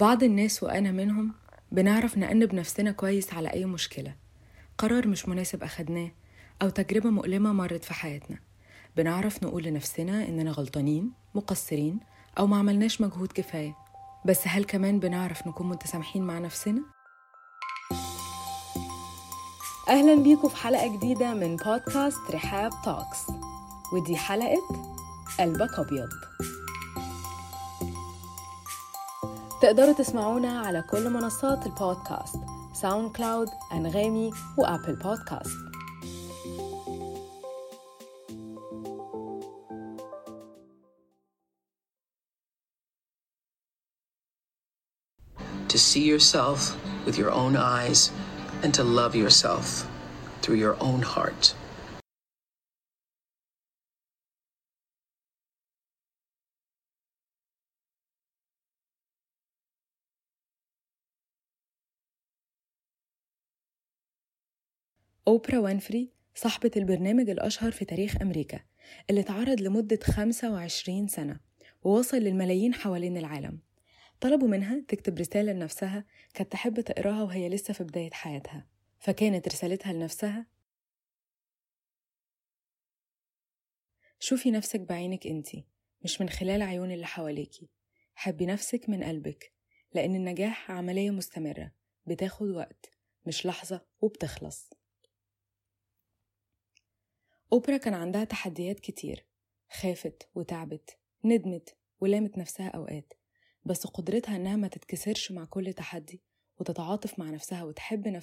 بعض الناس وأنا منهم بنعرف نأنب نفسنا كويس على أي مشكلة. قرار مش مناسب أخدناه أو تجربة مؤلمة مرت في حياتنا. بنعرف نقول لنفسنا إننا غلطانين مقصرين أو ما عملناش مجهود كفاية. بس هل كمان بنعرف نكون متسامحين مع نفسنا؟ أهلا بيكم في حلقة جديدة من بودكاست رحاب توكس ودي حلقة قلبك أبيض. تقدروا تسمعونا على كل منصات البودكاست SoundCloud أنغامي و Apple Podcast to see yourself with your own eyes and to love yourself through your own heart. أوبرا وينفري صاحبة البرنامج الأشهر في تاريخ أمريكا اللي اتعرض لمدة 25 سنة ووصل للملايين حوالين العالم. طلبوا منها تكتب رسالة لنفسها كانت تحب تقراها وهي لسه في بداية حياتها. فكانت رسالتها لنفسها شوفي نفسك بعينك انتي مش من خلال عيون اللي حواليكي. حبي نفسك من قلبك لأن النجاح عملية مستمرة بتاخد وقت مش لحظة وبتخلص. أوبرا كان عندها تحديات كتير. خافت وتعبت ندمت ولامت نفسها أوقات بس قدرتها إنها ما تتكسرش مع كل تحدي وتتعاطف مع نفسها وتحب نفسها.